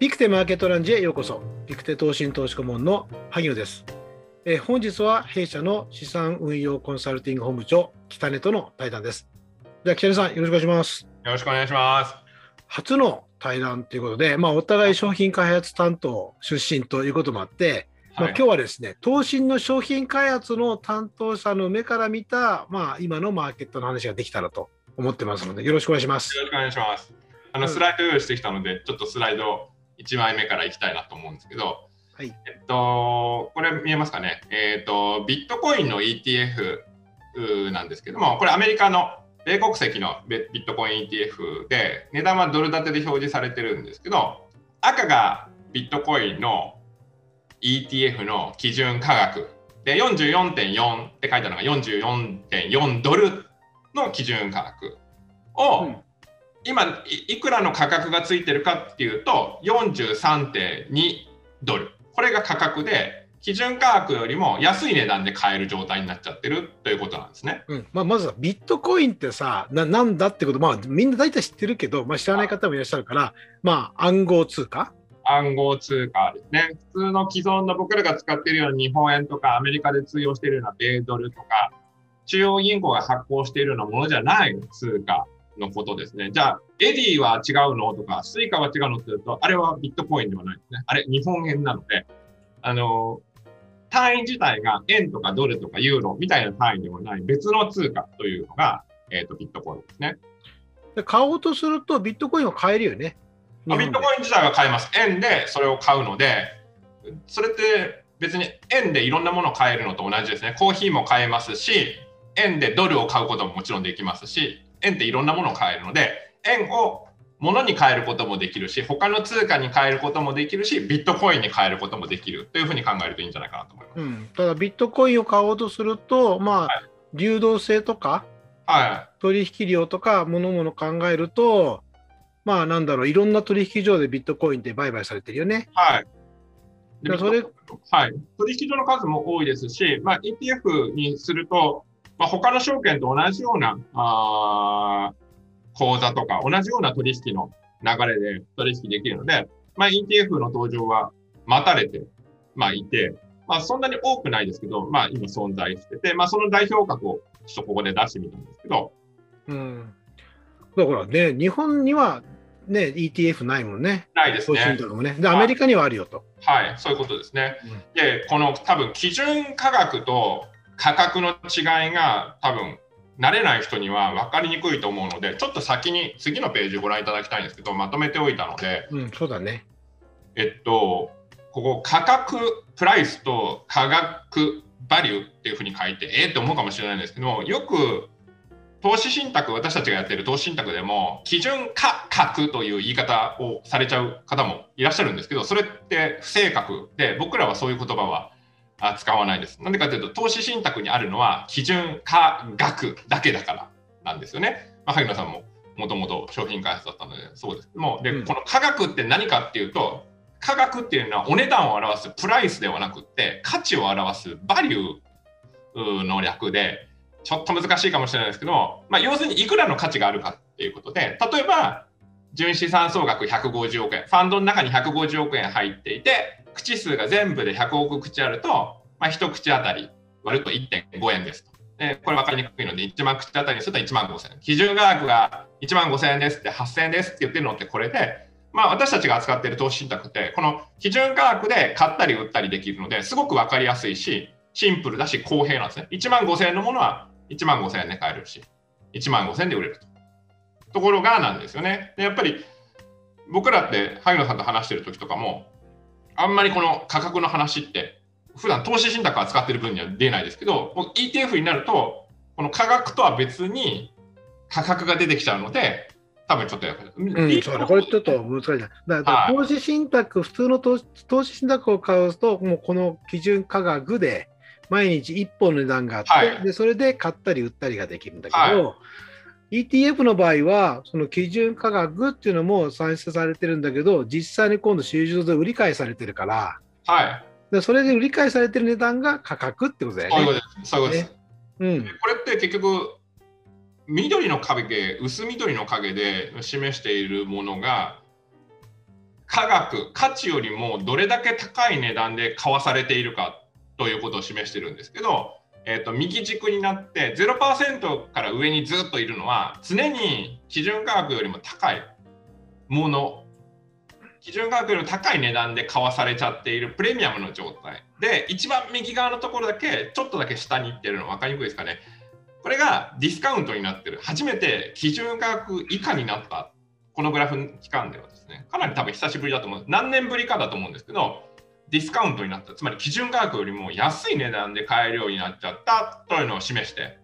ピクテマーケットランジへようこそ。ピクテ投信投資顧問の萩野です。えー本日は弊社の資産運用コンサルティング本部長、北根との対談です。じゃあ、北根さん、よろしくお願いします。よろしくお願いします。初の対談ということで、まあ、お互い商品開発担当出身ということもあって、まあ、はい今日はですね、投信の商品開発の担当者の目から見た、まあ、今のマーケットの話ができたらと思ってますので、よろしくお願いします。よろしくお願いします。あのうんスライド用意してきたので、ちょっとスライド1枚目からいきたいなと思うんですけど、はい。えっと、これ見えますかね？えっと、ビットコインの ETF なんですけども、これアメリカの米国籍のビビットコイン ETF で、値段はドル建てで表示されてるんですけど、赤がビットコインの ETF の基準価格で44.4って書いてあるのが44.4ドルの基準価格を、うん今いいくらの価格がついてるかっていうと43.2ドル。これが価格で基準価格よりも安い値段で買える状態になっちゃってるということなんですね。うん。まあ、まずはビットコインってさな、なんだってこと、まあ、みんな大体知ってるけど、まあ、知らない方もいらっしゃるから、まあ、暗号通貨、暗号通貨ですね。普通の既存の僕らが使っているような日本円とかアメリカで通用しているような米ドルとか中央銀行が発行しているようなものじゃない通貨のことですね。じゃあ、 Edy は違うの？とか、 Suica は違うの？って言うと、あれはビットコインではないですね。あれ、日本円なので、あの、単位自体が円とかドルとかユーロみたいな単位ではない別の通貨というのが、えっ、と、ビットコインですね。で買おうとすると、ビットコインを買えるよね。まあビットコイン自体は買えます。円でそれを買うので、それって別に円でいろんなものを買えるのと同じですね。コーヒーも買えますし、円でドルを買うことももちろんできますし、円っていろんなものを買えるので、円を物に変えることもできるし、他の通貨に変えることもできるし、ビットコインに変えることもできるというふうに考えるといいんじゃないかなと思います。うん、ただ、ビットコインを買おうとすると、まあ、は流動性とか、は取引量とか、ものもの考えると、まあ、なんだろう、いろんな取引所でビットコインって売買されてるよね。い。はい。それはい、取引所の数も多いですし、まあ、ETF にすると、まあ、他の証券と同じようなあー口座とか、同じような取引の流れで取引できるので、まあ、ETF の登場は待たれて、まあ、いて、まあ、そんなに多くないですけど、まあ、今存在してて、まあ、その代表格をちょっとここで出してみたんですけど、うん。だからね、日本にはね、ETF ないもんね。ないですねね。で、アメリカにはあるよと。はい、そういうことですね。うんで、この多分基準価格と価格の違いが多分慣れない人には分かりにくいと思うので、ちょっと先に次のページをご覧いただきたいんですけど、まとめておいたので、うん、そうだね。えっと、ここ価格、プライスと価格、バリューっていうふうに書いて、えーって思うかもしれないんですけど、よく投資信託、私たちがやっている投資信託でも、基準価格という言い方をされちゃう方もいらっしゃるんですけど、それって不正確で、僕らはそういう言葉はあ使わないです。なんでかというと、投資信託にあるのは基準価額だけだからなんですよね。まあ、萩野さんももともと商品開発だったので、そうですも、で、うんこの価格って何かっていうと、価格っていうのはお値段を表すプライスではなくって、価値を表すバリューの略で、ちょっと難しいかもしれないですけど、まあ、要するにいくらの価値があるかっていうことで、例えば、純資産総額150億円、ファンドの中に150億円入っていて、口数が全部で100億口あると、まあ、1口あたり割ると1.5円ですと。でこれ分かりにくいので、1万口あたりにすると1万5000円。基準価格が1万5000円ですって、8000円ですって言ってるのってこれで、まあ、私たちが扱っている投資信託って、この基準価格で買ったり売ったりできるので、すごく分かりやすいし、シンプルだし、公平なんですね。1万5000円のものは1万5000円で買えるし、1万5000円で売れると。ところがなんですよね。でやっぱり僕らって萩野さんと話してる時とかも、あんまりこの価格の話って、普段投資信託扱ってる分には出ないですけど、僕 ETF になると、この価格とは別に価格が出てきちゃうので、多分ちょっとやうん、そうだ、これちょっと難しいな。だ投資信託、普通の投資投資信託を買うと、もうこの基準価格で、毎日1本の値段があって、はい。で、それで買ったり売ったりができるんだけど、ETF の場合は、その基準価格っていうのも算出されてるんだけど、実際に今度、市場で売り買いされてるから、はい、でそれで売り買いされてる値段が価格ってことだよね。そうです。うん。これって結局、緑の影、薄緑の影で示しているものが、価格、価値よりもどれだけ高い値段で買わされているかということを示してるんですけど、えーと、右軸になって0%から上にずっといるのは常に基準価格よりも高いもの。基準価格よりも高い値段で買わされちゃっているプレミアムの状態。で一番右側のところだけちょっとだけ下に行ってるの分かりにくいですかね。これがディスカウントになってる。初めて基準価格以下になった。このグラフ期間ではですね。かなり多分久しぶりだと思う何年ぶりかだと思うんですけどディスカウントになったつまり基準価格よりも安い値段で買えるようになっちゃったというのを示して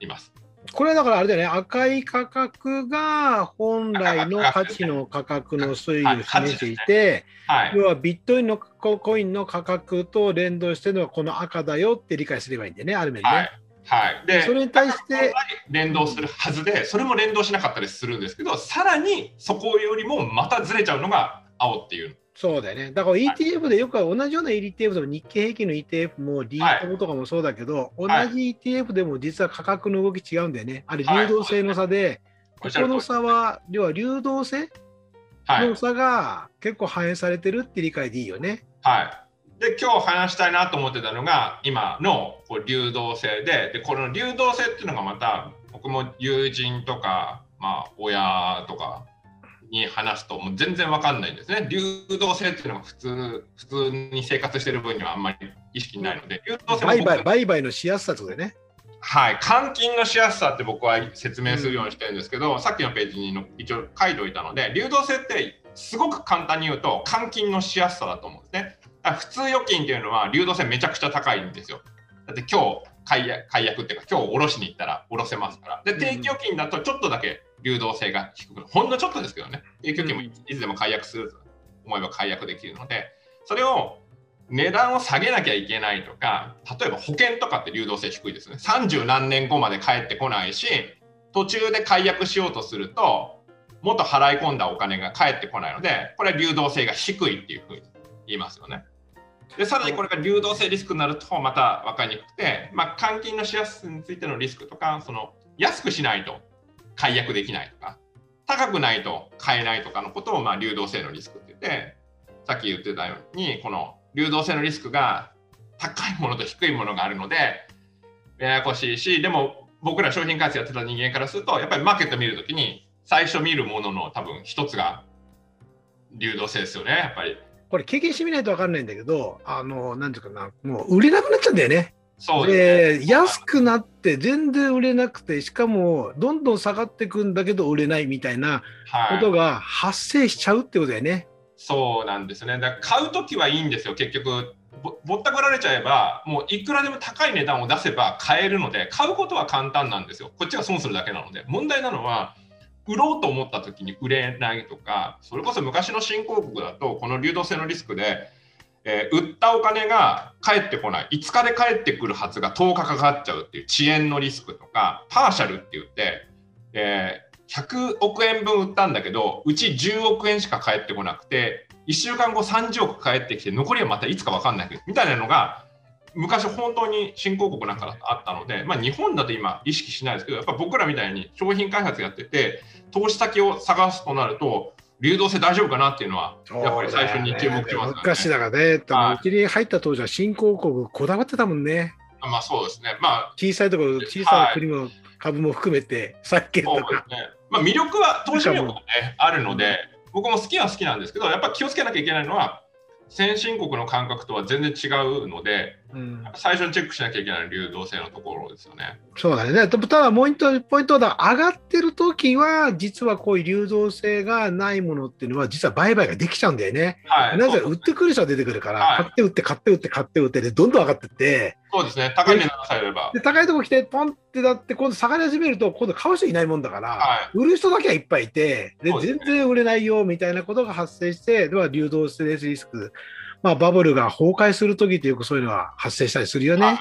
います。これだからあれだよね、赤い価格が本来の価値の価格の推移を示していて、はい、要はビットインのコインの価格と連動してるのはこの赤だよって理解すればいいんだよね、ある面で、ね。はいはい、でそれに対して連動するはずで、それも連動しなかったりするんですけど、さらにそこよりもまたずれちゃうのが青っていう。そうだよね。だから ETF でよく同じような ETF でも日経平均の ETF もリートとかもそうだけど、はい、同じ ETF でも実は価格の動き違うんだよね。あれ流動性の差で、はい、ここの差は、要は流動性の差が結構反映されてるって理解でいいよね。はい。で、今日話したいなと思ってたのが、今のこう流動性でで、この流動性っていうのがまた、僕も友人とか、まあ、親とか、に話すともう全然わかんないんですね。流動性っていうのが普通普通に生活してる分にはあんまり意識ないので、流動性売買売買のしやすさとでね。はい、換金のしやすさって僕は説明するようにしてるんですけど、うん、さっきのページにの一応書いておいたので、流動性ってすごく簡単に言うと換金のしやすさだと思うんですね。普通預金っていうのは流動性めちゃくちゃ高いんですよ。だって今日解約解約っていうか今日下ろしに行ったら下ろせますから。で定期預金だとちょっとだけ流動性が低く。ほんのちょっとですけどね。定期預金もいつでも解約すると思えば解約できるので、それを値段を下げなきゃいけないとか、例えば保険とかって流動性低いですね。30何年後まで返ってこないし、途中で解約しようとすると、もっと払い込んだお金が返ってこないので、これは流動性が低いっていうふうに言いますよね。でさらにこれが流動性リスクになるとまた分かりにくくて、まあ、換金のしやすさについてのリスクとかその安くしないと解約できないとか高くないと買えないとかのことをまあ流動性のリスクって言ってさっき言ってたようにこの流動性のリスクが高いものと低いものがあるのでややこしいしでも僕ら商品開発やってた人間からするとやっぱりマーケット見るときに最初見るものの多分一つが流動性ですよねやっぱり。これ経験してみないと分かんないんだけど、あの、なんていうかな、もう売れなくなっちゃうんだよね。そうで、ね、安くなって全然売れなくて、しかもどんどん下がっていくんだけど売れないみたいなことが発生しちゃうってことだよね。はい、そうなんですね。だから買うときはいいんですよ、結局。ぼぼったくられちゃえば、もういくらでも高い値段を出せば買えるので、買うことは簡単なんですよ。こっちが損するだけなので。問題なのは、売ろうと思った時に売れないとかそれこそ昔の新興国だとこの流動性のリスクで、えー、売ったお金が返ってこない。5日で返ってくるはずが10日かかっちゃうっていう遅延のリスクとかパーシャルって言って、えー、100億円分売ったんだけどうち10億円しか返ってこなくて1週間後30億返ってきて残りはまたいつか分かんないけどみたいなのが昔本当に新興国なんかだとあったので、まあ、日本だと今意識しないですけどやっぱ僕らみたいに商品開発やってて投資先を探すとなると流動性大丈夫かなっていうのはやっぱり最初に注目します、ね、昔だからね、うちに入った当時は新興国こだわってたもんね。まあそうですね。まあ小さいところ小さい国の株も含めて、債券とか。ね、まあ魅力は投資魅力がねあるので、僕も好きは好きなんですけど、やっぱ気をつけなきゃいけないのは先進国の感覚とは全然違うので、うん、最初にチェックしなきゃいけない流動性のところですよね。そうだね。ただ、ポイント、ポイントは上がってる時は、実はこういう流動性がないものっていうのは、実は売買ができちゃうんだよね。はい、なぜ売ってくる人が出てくるから、はい、買って売って、買って売って、買って売ってで、どんどん上がってって。そうですね。高い値段されれば。で高いところ来て、ポンってだって、今度下がり始めると、今度買う人いないもんだから、はい、売る人だけはいっぱいいて、で、ね、全然売れないよみたいなことが発生して、では流動性リスク。まあ、バブルが崩壊するときってよくそういうのは発生したりするよね。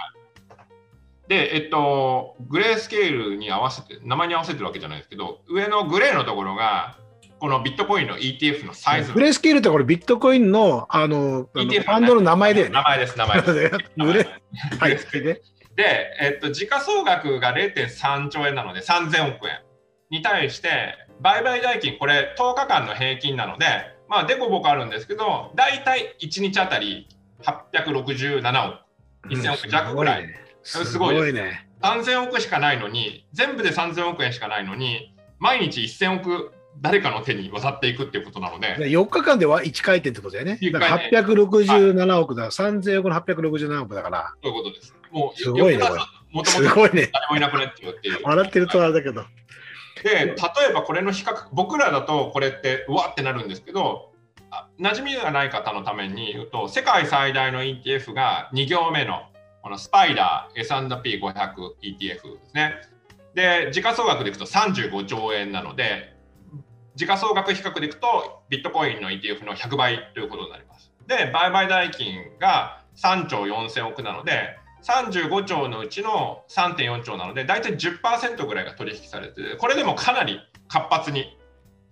で、えっと、グレースケールに合わせて、名前に合わせてるわけじゃないですけど、上のグレーのところが、このビットコインの ETF のサイズ。グレースケールってこれビットコインのあの、ETF ファンドの名前で、ね、名前です、名前です。グレはい、で、えっと、時価総額が0.3兆円なので3000億円に対して、売買代金、これ10日間の平均なので、まあ、デコボコあるんですけど、大体1日あたり867億、1000億弱ぐらい。すごいね。3000億しかないのに、全部で3000億円しかないのに、毎日1000億誰かの手に渡っていくっていうことなので、4日間では1回転ってことだよね。だから867億だ、3000億の867億だから。そういうことです。もう、すごいねもともと。誰もいなくなってるっていう。笑ってるとあれだけど。で、例えばこれの比較、僕らだとこれってうわってなるんですけど、あ馴染みがない方のために言うと、世界最大の ETF が2行目のこのスパイダー S&P500 ETF ですね。で、時価総額でいくと35兆円なので、時価総額比較でいくと、ビットコインの ETF の100倍ということになります。で、売買代金が3兆4000億なので、35兆のうちの3.4兆なので、大体10%ぐらいが取引されて、これでもかなり活発に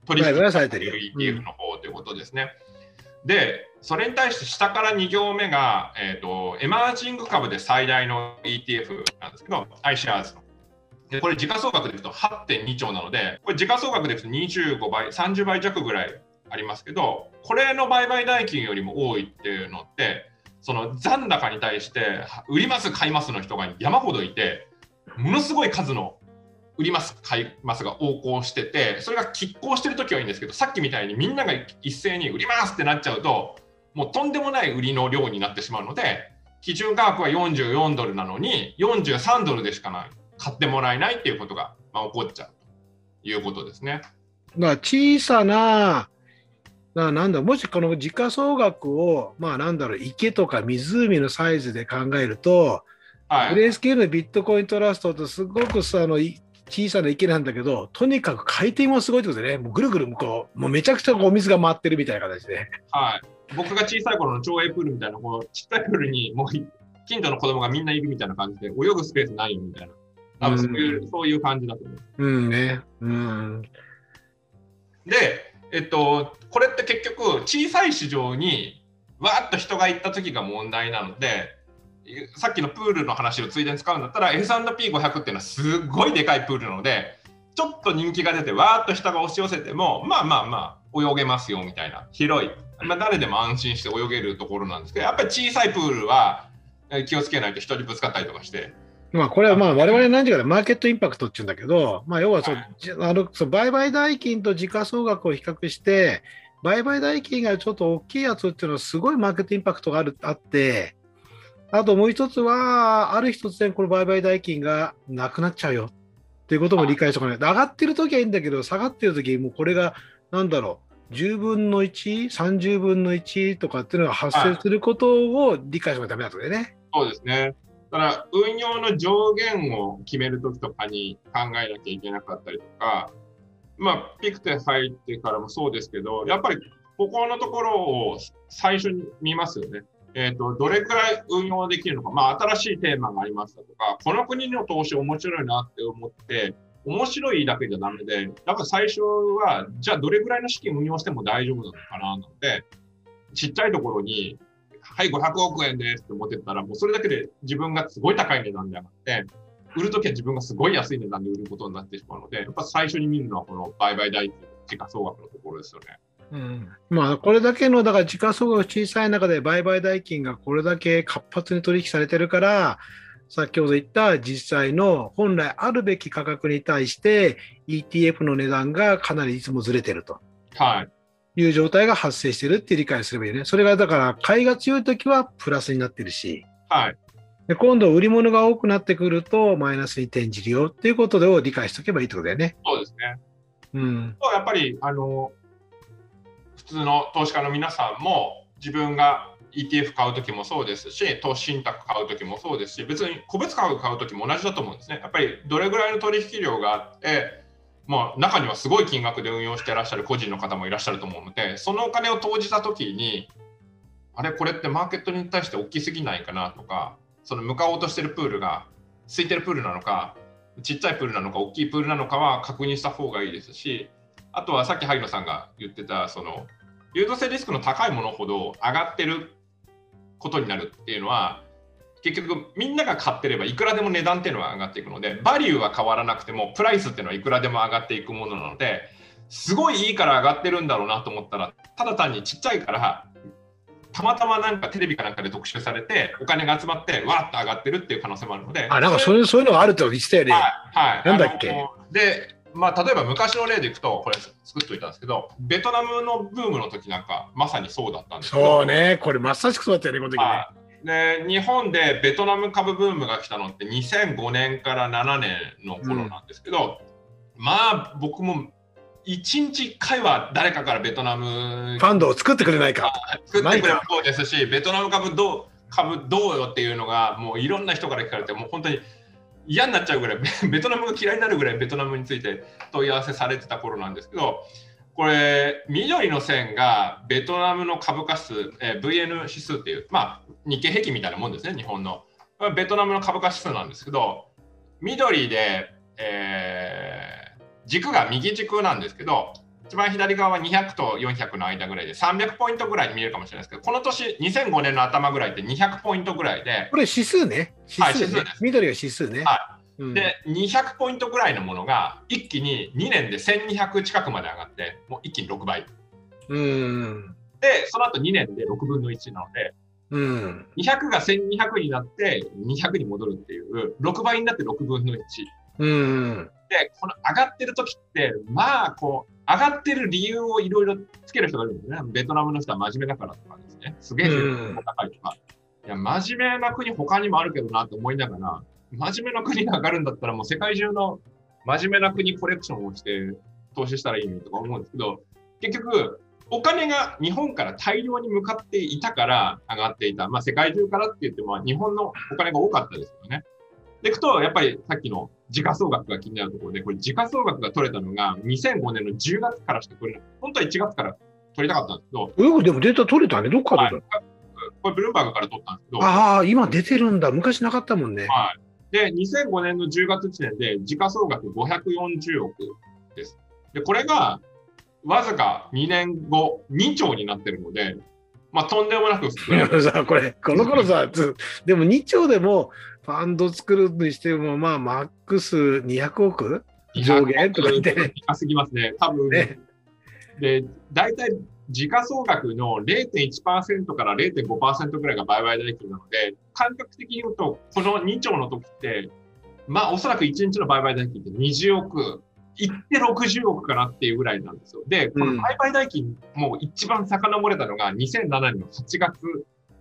取引されている ETF の方ということですね。で、それに対して下から2行目が、えーと、エマージング株で最大の ETF なんですけど、iShares の。これ、時価総額でいくと8.2兆なので、これ、時価総額でいくと25倍、30倍弱ぐらいありますけど、これの売買代金よりも多いっていうのって、その残高に対して売ります、買いますの人が山ほどいて、ものすごい数の売ります、買いますが横行してて、それが拮抗してるときはいいんですけど、さっきみたいにみんなが一斉に売りますってなっちゃうと、もうとんでもない売りの量になってしまうので、基準価格は44ドルなのに、43ドルでしかない、買ってもらえないっていうことが、まあ、起こっちゃうということですね。だから小さな、ななんだもしこの時価総額を、まあなんだろう、池とか湖のサイズで考えると、はい、グレースケールのビットコイントラストとすごくさあのい小さな池なんだけど、とにかく回転もすごいってことでね、もうぐるぐるこう、もうめちゃくちゃお水が回ってるみたいな形で。はい、僕が小さい頃の町営プールみたいな、こうちっちゃいプールにもう近所の子供がみんないるみたいな感じで、泳ぐスペースないよみたいな、多分そういう,、そういう感じだと思う。うんね。うん。で、えっと、これって結局、小さい市場にわーっと人が行った時が問題なので、さっきのプールの話をついでに使うんだったら S&P500 っていうのはすごいでかいプールなのでちょっと人気が出てわーっと人が押し寄せてもまあまあまあ泳げますよみたいな。広い、まあ、誰でも安心して泳げるところなんですけどやっぱり小さいプールはえ気をつけないと人にぶつかったりとかして。まあこれはまあ我々何時かでマーケットインパクトって言うんだけど、まあ要はそう、じあのそう売買代金と時価総額を比較して、売買代金がちょっと大きいやつっていうのはすごいマーケットインパクトがあるあって、あともう一つは、ある日突然この売買代金がなくなっちゃうよっていうことも理解しておかない。上がってる時はいいんだけど、下がってる時もうこれがなんだろう、10分の1、30分の1とかっていうのが発生することを理解しないとダメだとね。そうですね。だから運用の上限を決めるときとかに考えなきゃいけなかったりとか、まあ、ピクテ入ってからもそうですけど、やっぱりここのところを最初に見ますよね。えーと、どれくらい運用できるのか、まあ、新しいテーマがありましたとか、この国の投資面白いなって思って、面白いだけじゃダメで、なんか最初は、じゃあどれくらいの資金運用しても大丈夫なのかななので、ちっちゃいところに、はい、500億円ですって思ってたら、もうそれだけで自分がすごい高い値段で上がって、売るときは自分がすごい安い値段で売ることになってしまうので、やっぱ最初に見るのはこの売買代金、時価総額のところですよね。うん、まあこれだけのだから時価総額小さい中で売買代金がこれだけ活発に取引されてるから先ほど言った実際の本来あるべき価格に対して ETF の値段がかなりいつもずれてるとはいいう状態が発生してるって理解すればいいね。それがだから買いが強い時はプラスになってるしはい。で今度売り物が多くなってくるとマイナスに転じるよっていうことでを理解しておけばいいってことだよね。そうですね。うん、やっぱりあの普通の投資家の皆さんも自分が ETF 買うときもそうですし、投資信託買うときもそうですし、別に個別株買うときも同じだと思うんですね。やっぱりどれぐらいの取引量があって、まあ、中にはすごい金額で運用してらっしゃる個人の方もいらっしゃると思うので、そのお金を投じたときに、あれ、これってマーケットに対して大きすぎないかなとか、その向かおうとしてるプールが空いてるプールなのか、ちっちゃいプールなのか、大きいプールなのかは確認した方がいいですし、あとはさっき萩野さんが言ってた、その流動性リスクの高いものほど上がってることになるっていうのは、結局みんなが買ってればいくらでも値段っていうのは上がっていくので、バリューは変わらなくても、プライスっていうのはいくらでも上がっていくものなので、すごいいいから上がってるんだろうなと思ったら、ただ単にちっちゃいから、たまたまなんかテレビかなんかで特集されて、お金が集まって、わーっと上がってるっていう可能性もあるので、あ、なんかそういうそういうのがあるって言ってたよね。はい、はい。なんだっけ？で、まあ、例えば昔の例でいくと、これ作っといたんですけど、ベトナムのブームの時なんか、まさにそうだったんですそうね、これまさしくそうだったよね、この時ね。はいで日本でベトナム株ブームが来たのって2005年から7年の頃なんですけど、まあ僕も1日1回は誰かからベトナムファンドを作ってくれないか。作ってくれもそうですしベトナム株どう株どうよっていうのがもういろんな人から聞かれてもう本当に嫌になっちゃうぐらいベ ベトナムが嫌いになるぐらいベトナムについて問い合わせされてた頃なんですけどこれ緑の線がベトナムの株価数、えー VN 指数っていうまあ日経平均みたいなもんですね日本のベトナムの株価指数なんですけど緑で、えー軸が右軸なんですけど一番左側は200と400の間ぐらいで300ポイントぐらいに見えるかもしれないですけどこの年2005年の頭ぐらいって200ポイントぐらいでこれ指数ね。指数ね。はい指数です緑が指数ね。はうんで200ポイントぐらいのものが一気に2年で1200近くまで上がってもう一気に6倍うん。でその後2年で6分の1なのでうん。200が1200になって200に戻るっていう6倍になって6分の1うん。でこの上がってる時ってまあこう上がってる理由をいろいろつける人がいるんですねベトナムの人は真面目だからとかですねすげえ高いとか、いや真面目な国他にもあるけどなと思いながら真面目な国が上がるんだったらもう世界中の真面目な国コレクションをして投資したらいいのにとか思うんですけど結局お金が日本から大量に向かっていたから上がっていた。まあ世界中からって言っても日本のお金が多かったですよね。でいくと、やっぱりさっきの時価総額が気になるところで、これ時価総額が取れたのが2005年の10月からしか取れない。本当は1月から取りたかったんですけど、よくでもデータ取れたね。どっからはいこれブルームバーグから取ったんですけど、たああ、今出てるんだ。昔なかったもんね。はい。で、2005年の10月時点で時価総額540億です。で、これがわずか2年後、2兆になってるので、まあ、とんでもなく これ、この頃さ、つでも2兆でもファンド作るにしても、まあ、マックス200億？上限とか言って高すぎますね。多分、ね。で、大体時価総額の0.1%から0.5%ぐらいが売買代金なので、感覚的に言うと、この2兆の時って、まあ、おそらく1日の売買代金って20億、いって60億かなっていうぐらいなんですよ。で、この売買代金も一番遡れたのが2007年の8月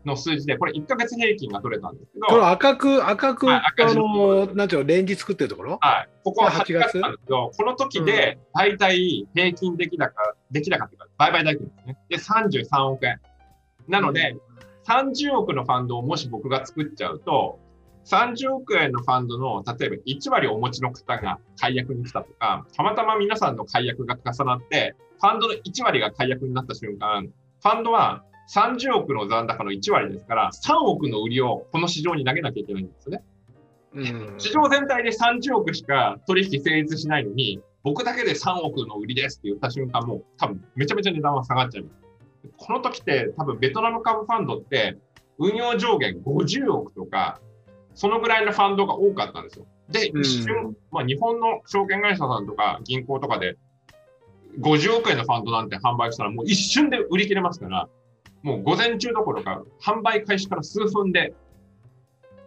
の数字で、これ1ヶ月平均が取れたんですけど、この赤く、赤く、はい赤字あの、なんていうの、レンジ作ってるところ？はい、ここは8 8月？月なんですけど、この時で大体平均出来高、出来高っていうか、売買代金ですね。で、33億円。なので、30億のファンドをもし僕が作っちゃうと、30億円のファンドの、例えば1割お持ちの方が解約に来たとか、たまたま皆さんの解約が重なって、ファンドの1割が解約になった瞬間、ファンドは30億の残高の1割ですから、3億の売りをこの市場に投げなきゃいけないんですね。うん市場全体で30億しか取引成立しないのに、僕だけで3億の売りですって言った瞬間、もう多分めちゃめちゃ値段は下がっちゃいます。この時って多分ベトナム株ファンドって運用上限50億とか、そのぐらいのファンドが多かったんですよ。で、うん一瞬、まあ、日本の証券会社さんとか銀行とかで50億円のファンドなんて販売したらもう一瞬で売り切れますから、もう午前中どころか販売開始から数分で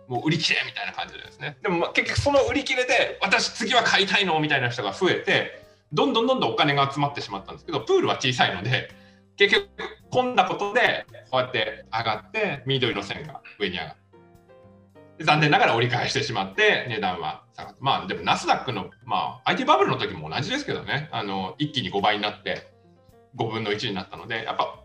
もう売り切れみたいな感じですね。でもまあ結局その売り切れで私次は買いたいのみたいな人が増えて、どんどんどんどんお金が集まってしまったんですけど、プールは小さいので、結局こんなことでこうやって上がって緑の線が上に上がる。で残念ながら折り返してしまって値段は下がった。まあでもナスダックの、まあ、IT バブルの時も同じですけどね、あの一気に5倍になって5分の1になったので、やっぱ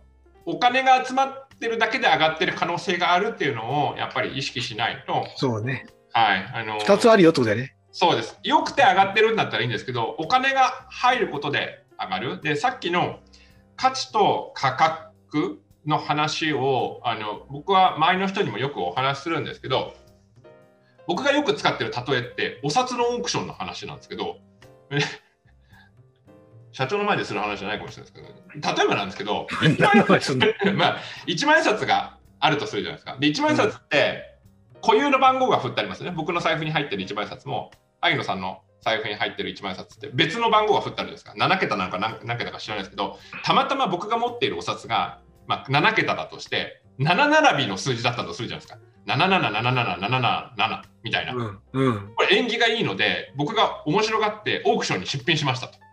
お金が集まってるだけで上がってる可能性があるっていうのをやっぱり意識しないと、そうね。はい、あの2つあるよってことだよね。そうです。よくて上がってるんだったらいいんですけど、お金が入ることで上がる。で、さっきの価値と価格の話をあの僕は周りの人にもよくお話しするんですけど、僕がよく使ってる例えってお札のオークションの話なんですけど、え社長の前でする話じゃないかもしれないですけど、例えばなんですけど、何の話すんの？まあ、1万円札があるとするじゃないですか。で、1万円札って固有の番号が振ってありますね。僕の財布に入ってる1万円札も、萩野さんの財布に入ってる1万円札って別の番号が振ってあるんですか。7桁なんか何何桁か知らないですけど。たまたま僕が持っているお札が、まあ、7桁だとして7並びの数字だったとするじゃないですか。7777777みたいな、うんうん。これ縁起がいいので僕が面白がってオークションに出品しましたと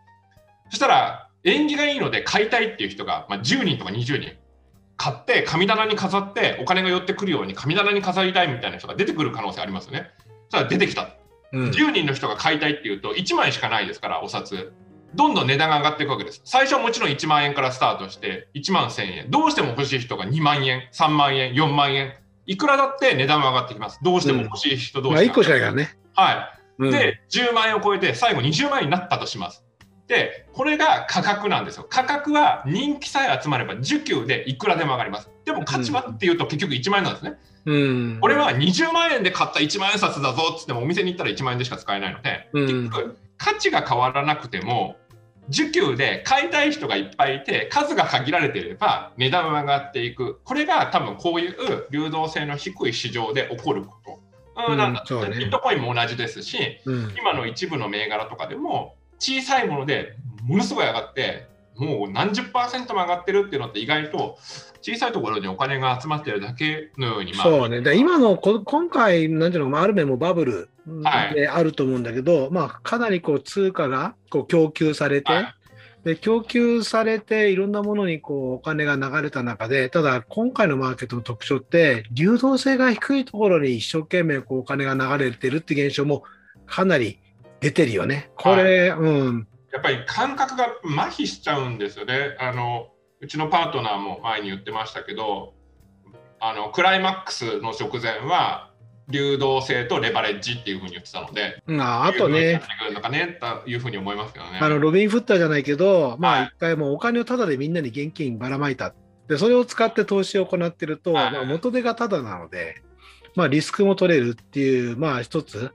そしたら縁起がいいので買いたいっていう人が、まあ、10人とか20人買って神棚に飾ってお金が寄ってくるように神棚に飾りたいみたいな人が出てくる可能性ありますよね。そしたら出てきた。うん。10人の人が買いたいっていうと1枚しかないですからお札。どんどん値段が上がっていくわけです。最初はもちろん1万円からスタートして1万1000円。どうしても欲しい人が2万円3万円4万円。いくらだって値段は上がってきます。どうしても欲しい人同まあ士1個しかないからね。はい。うん、で、10万円を超えて最後20万円になったとします。で、これが価格なんですよ。価格は人気さえ集まれば受給でいくらでも上がります。でも価値はっていうと結局1万円なんですね。うん、これは20万円で買った1万円札だぞっつってもお店に行ったら1万円でしか使えないので、うん。結局価値が変わらなくても受給で買いたい人がいっぱいいて数が限られていれば値段は上がっていく。これが多分こういう流動性の低い市場で起こること、うん。なんだそうね。ビットコインも同じですしうん。今の一部の銘柄とかでも小さいものでものすごい上がってもう何十パーセントも上がってるっていうのって意外と小さいところにお金が集まってるだけのように、まあ、そうね、で今のこ今回、なんていうの、まあある面もバブルはい。であると思うんだけど、まあ、かなりこう通貨がこう供給されて、はい。で供給されて、いろんなものにこうお金が流れた中で、ただ、今回のマーケットの特徴って、流動性が低いところに一生懸命こうお金が流れてるって現象もかなり出てるよね。これ、うん、やっぱり感覚が麻痺しちゃうんですよね。あのうちのパートナーも前に言ってましたけど、あのクライマックスの直前は流動性とレバレッジっていうふうに言ってたので、まあ、あとねっ、てくるのかねというふうに思いますけどね。あのロビン・フッターじゃないけど、まはいあ一回もうお金をタダでみんなに現金ばらまいた。で、それを使って投資を行ってると、はいまあ、元手がタダなので、まあリスクも取れるっていう、まあ一つ。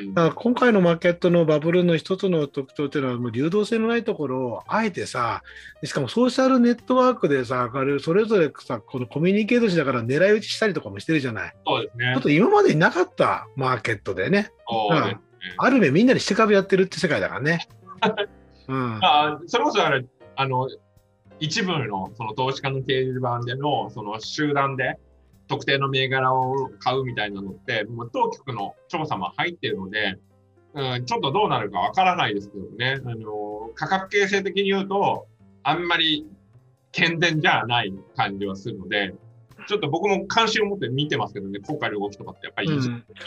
うんだから今回のマーケットのバブルの一つの特徴っていうのは、もう流動性のないところをあえてさ、しかもソーシャルネットワークでさ、それぞれさ、このコミュニケートしだから狙い撃ちしたりとかもしてるじゃない。そうですねちょっ。と今までになかったマーケットでね、そうですねある面みんなにして株やってるって世界だからね。うん。まあ、それこそあれあの一部のその投資家の掲示板でのその集団で特定の銘柄を買うみたいなのって、もう当局の調査も入っているので、うん、ちょっとどうなるかわからないですけどね、あの価格形成的に言うと、あんまり健全じゃない感じはするので、ちょっと僕も関心を持って見てますけどね、今回の動きとかってやっぱり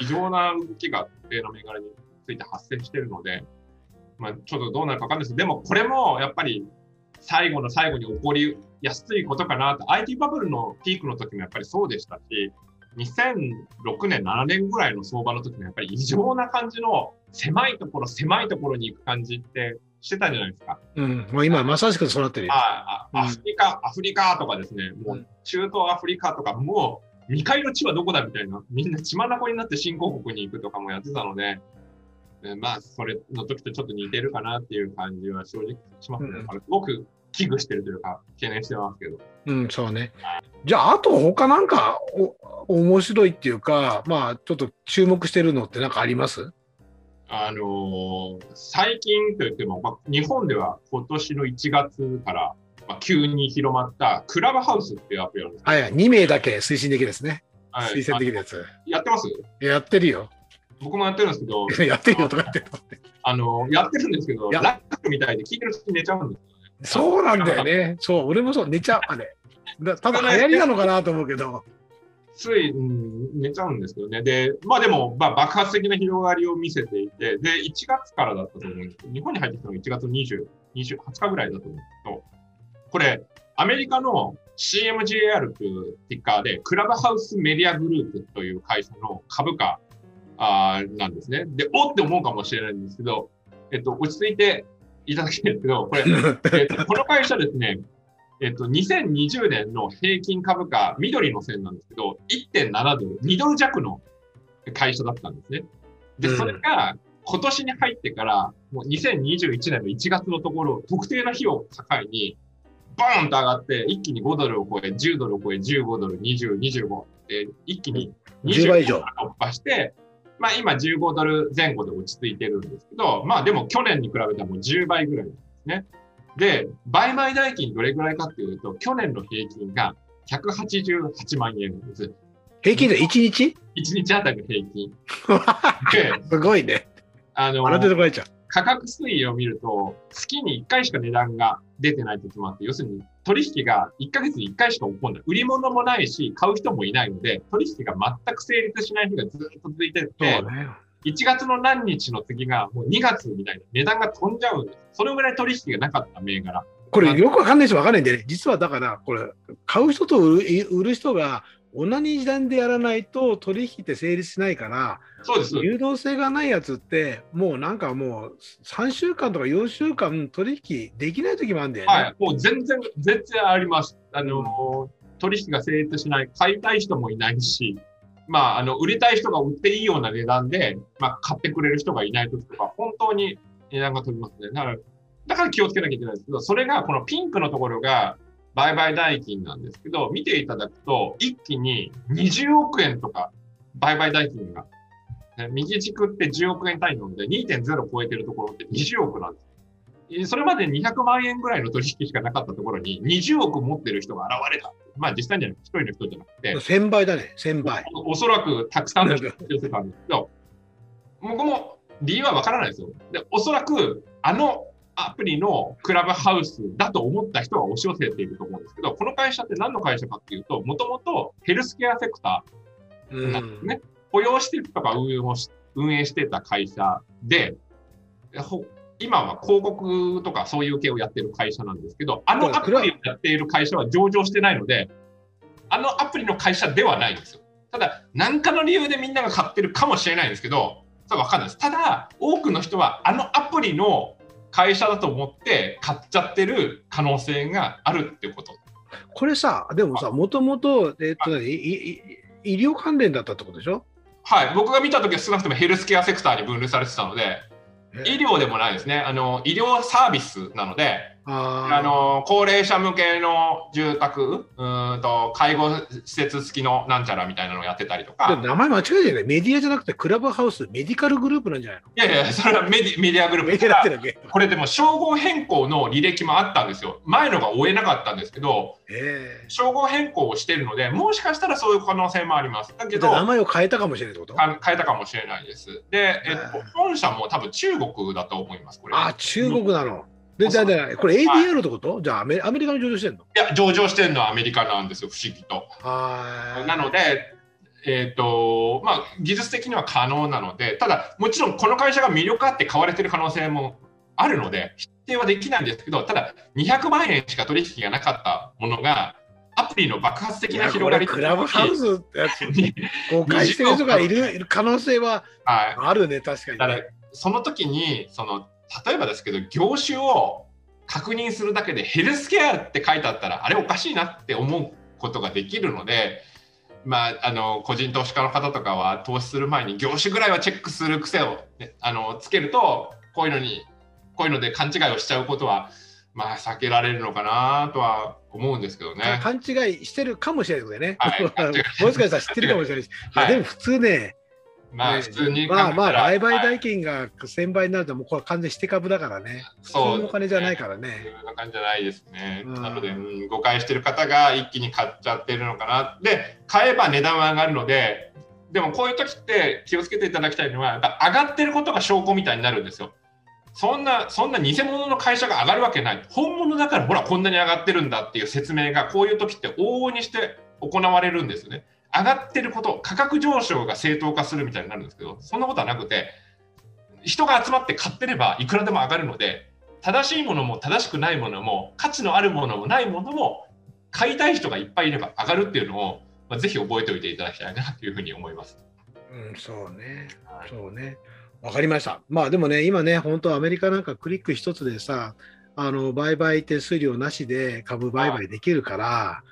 異常,、な動きが特定の銘柄について発生しているので、まあ、ちょっとどうなるかわかんないです。でもこれもやっぱり最後の最後に起こりやすいことかなと、IT バブルのピークの時もやっぱりそうでしたし、2006年、7年ぐらいの相場の時もやっぱり異常な感じの狭いところ、狭いところに行く感じってしてたじゃないですか。うん、もう今まさしくそうなってるよ。ああうんアフリカ、アフリカとかですね、もうう中東アフリカとか、もう未開の地はどこだみたいな、みんな血眼になって新興国に行くとかもやってたので、えまあ、それの時とちょっと似てるかなっていう感じは正直しますね。うんすごく危惧してるというか、懸念してますけど。うん、そうね。じゃあ、あと他なんかお面白いっていうか、まあ、ちょっと注目してるのってなんかあります？あのー最近といっても、まあ、日本では今年の1月から、まあ、急に広まったクラブハウスっていうアプリなんですはいはい、2名だけ推進できるですね。はい推薦できるやつ。あやってます？やってるよ。僕もやってるんですけど、やってるよとか言ってるあのやってるんですけど、ラックみたいで聞いてる人寝ちゃうんですよね。そうなんだよね。そう、俺もそう、寝ちゃう、あれ。だただ流行りなのかなと思うけど。つい、うん、寝ちゃうんですけどね。で、まあでも、まあ、爆発的な広がりを見せていて、で、1月からだったと思うんですけど、日本に入ってきたのが1月20、20 20日ぐらいだと思うんですけど、これ、アメリカの CMGAR というティッカーで、クラブハウスメディアグループという会社の株価あなんですね。で、おって思うかもしれないんですけど、えっと、落ち着いていただきたいんですけど、これ、えっと、この会社ですね、えっと、2020年の平均株価、緑の線なんですけど、1.7ドル、2ドル弱の会社だったんですね。で、うんそれが今年に入ってから、もう2021年の1月のところ、特定な日を境に、ボーンと上がって、一気に5ドルを超え、10ドルを超え、15ドル、20、25で、一気に10倍以上突破して、まあ今15ドル前後で落ち着いてるんですけど、まあでも去年に比べたらもう10倍ぐらいなんですね。で、売買代金どれぐらいかっていうと、去年の平均が188万円なんです。平均で1日？1日あたりの平均。ですごいね。あの。価格推移を見ると、月に1回しか値段が出てない時もあって、要するに取引が1ヶ月に1回しか起こんない。売り物もないし、買う人もいないので、取引が全く成立しない日がずっと続いてそうて、ね。1月の何日の次がもう2月みたいな値段が飛んじゃうんです。それぐらい取引がなかった銘柄。これよくわかんない人わかんないんでね、実はだから、これ、買う人と売る人が同じ時段でやらないと取引って成立しないから、そうです。流動性がないやつって、もうなんかもう3週間とか4週間取引できない時もあるんだよね。はい。もう全然、全然あります。あの、取引が成立しない、買いたい人もいないし、まあ、あの、売りたい人が売っていいような値段で、まあ、買ってくれる人がいない時とか、本当に値段が飛びますね。だから、だから気をつけなきゃいけないんですけど、それがこのピンクのところが売買代金なんですけど、見ていただくと、一気に20億円とか売買代金が、ね右軸って10億円単位なので、2.0超えてるところって20億なんです。えそれまで200万円ぐらいの取引しかなかったところに20億持ってる人が現れた。まあ実際には一人の人じゃなくて、1000倍だね、1000倍。おおそらくたくさんの人が 寄せたんですけど、僕も理由はわからないですよ。で、おそらくあのアプリのクラブハウスだと思った人が押し寄せていると思うんですけど、この会社って何の会社かっていうと、もともとヘルスケアセクタうーなんですん。ね。雇用施設とか運営をし運営してた会社で、ほ今は広告とかそういう系をやってる会社なんですけど、あのアプリをやっている会社は上場してないので、あのアプリの会社ではないんですよ。ただ、何かの理由でみんなが買ってるかもしれないんですけど、そ分かんないです。ただ、多くの人はあのアプリの会社だと思って買っちゃってる可能性があるってこと。これさ、でもさ、もともと、えっと、医療関連だったってことでしょ？はい、僕が見たときは少なくともヘルスケアセクターに分類されてたので、え医療でもないですね。あの、医療サービスなので、ああの、高齢者向けの住宅、うーんと、介護施設付きのなんちゃらみたいなのをやってたりとでか、名前間違えてるね。メディアじゃなくてクラブハウス、メディカルグループなんじゃないの？いやいや、それはメディメディアグループメディアだけ？これでも称号変更の履歴もあったんですよ。前のが追えなかったんですけど、え称号変更をしてるので、もしかしたらそういう可能性もあります。だえけど、名前を変えたかもしれないってこと？あ変えたかもしれないです。で、えっとはい、本社も多分中国だと思います、これ。あ、中国なの。で、だだこれ ADR ってこと？じゃあアメアメリカに上場してんの？いや、上場してるのはアメリカなんですよ、不思議と。はなので、えーとまあ、技術的には可能なので、ただ、もちろんこの会社が魅力あって買われてる可能性もあるので、否定はできないんですけど、ただ、200万円しか取引がなかったものが、アプリの爆発的な広がりクラブハウスってやつ。に誤解してる人がいる可能性ははい。あるね、確かにその時にその例えばですけど業種を確認するだけでヘルスケアって書いてあったらあれおかしいなって思うことができるので、まあ、あの個人投資家の方とかは投資する前に業種ぐらいはチェックする癖を、ね、あのつけるとこういうのにこういうので勘違いをしちゃうことは、まあ、避けられるのかなとは思うんですけどね。勘違いしてるかもしれないでね。はいもしかしたら知ってるかもしれないし。はいでも普通ね、まあね普通にまあまあ、売買はい代金が1000倍になると、もうこれ完全にして株だからね。そうのお金じゃないからね。いう感じじゃないですね。うんなので、うん誤解してる方が一気に買っちゃってるのかな。で、買えば値段は上がるので、でもこういう時って気をつけていただきたいのは、やっぱ上がってることが証拠みたいになるんですよ。そんな、そんな偽物の会社が上がるわけない。本物だからほらこんなに上がってるんだっていう説明がこういう時って往々にして行われるんですよね。上がってること、価格上昇が正当化するみたいになるんですけど、そんなことはなくて、人が集まって買ってればいくらでも上がるので、正しいものも正しくないものも価値のあるものもないものも買いたい人がいっぱいいれば上がるっていうのを、まあ、ぜひ覚えておいていただきたいなというふうに思います。うん、そうね。はいそうね。わかりました。まあでもね、今ね、本当アメリカなんかクリック一つでさ、あの売買手数料なしで株売買できるから、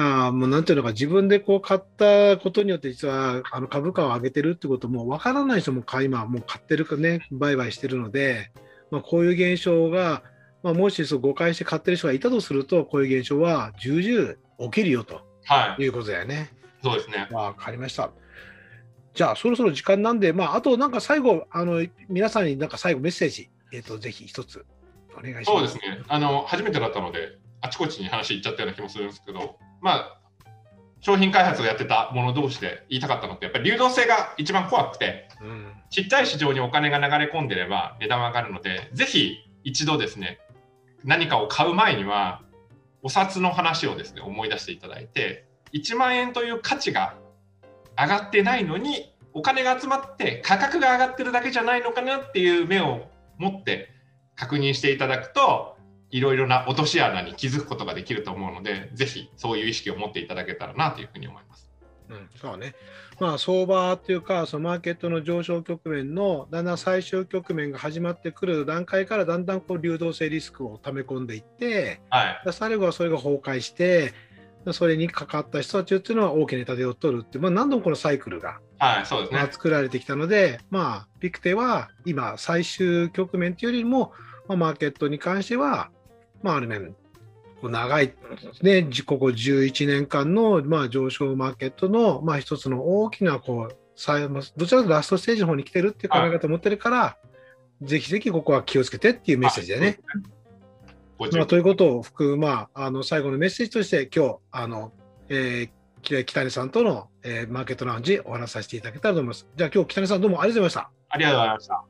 あーもうなんていうのか、自分でこう買ったことによって、実はあの株価を上げてるってことも分からない人も買い今、もう買ってるかね、売買してるので、まあ、こういう現象が、まあ、もしそう誤解して買ってる人がいたとすると、こういう現象は重々起きるよとはい、いうことだよね。そうですね。わかりました。じゃあ、そろそろ時間なんで、まあ、あとなんか最後、あの皆さんになんか最後メッセージ、えーと、ぜひ一つお願いします。そうですねあの、初めてだったので、あちこちに話いっちゃったような気もするんですけど、まあ、商品開発をやってた者同士で言いたかったのって、やっぱり流動性が一番怖くて、うん、ちっちゃい市場にお金が流れ込んでれば値段は上がるので、ぜひ一度ですね、何かを買う前には、お札の話をですね、思い出していただいて、1万円という価値が上がってないのに、お金が集まって価格が上がってるだけじゃないのかなっていう目を持って確認していただくと、いろいろな落とし穴に気づくことができると思うので、ぜひそういう意識を持っていただけたらなというふうに思います。うん、そうね。まあ、相場というか、そのマーケットの上昇局面のだんだん最終局面が始まってくる段階からだんだんこう流動性リスクを溜め込んでいって、はい、最後はそれが崩壊して、それにかかった人たちっていうのは大きな痛手を取るっていう、まあ、何度もこのサイクルが、はいそうですね、作られてきたので、まあ、ピクテは今、最終局面というよりも、まあ、マーケットに関しては、まあ、ある面、長い、ね、ここ11年間の、まあ、上昇マーケットの、まあ、一つの大きなこうどちらかとラストステージの方に来てるっていう考え方を持ってるから、ぜひぜひここは気をつけてっていうメッセージだね。まあ、ということを含む、まあ、あの最後のメッセージとして、今日あの、えー、北根さんとの、えー、マーケットラウンジお話しさせていただけたらと思います。じゃあ、今日北根さん、どうもありがとうございました。ありがとうございました。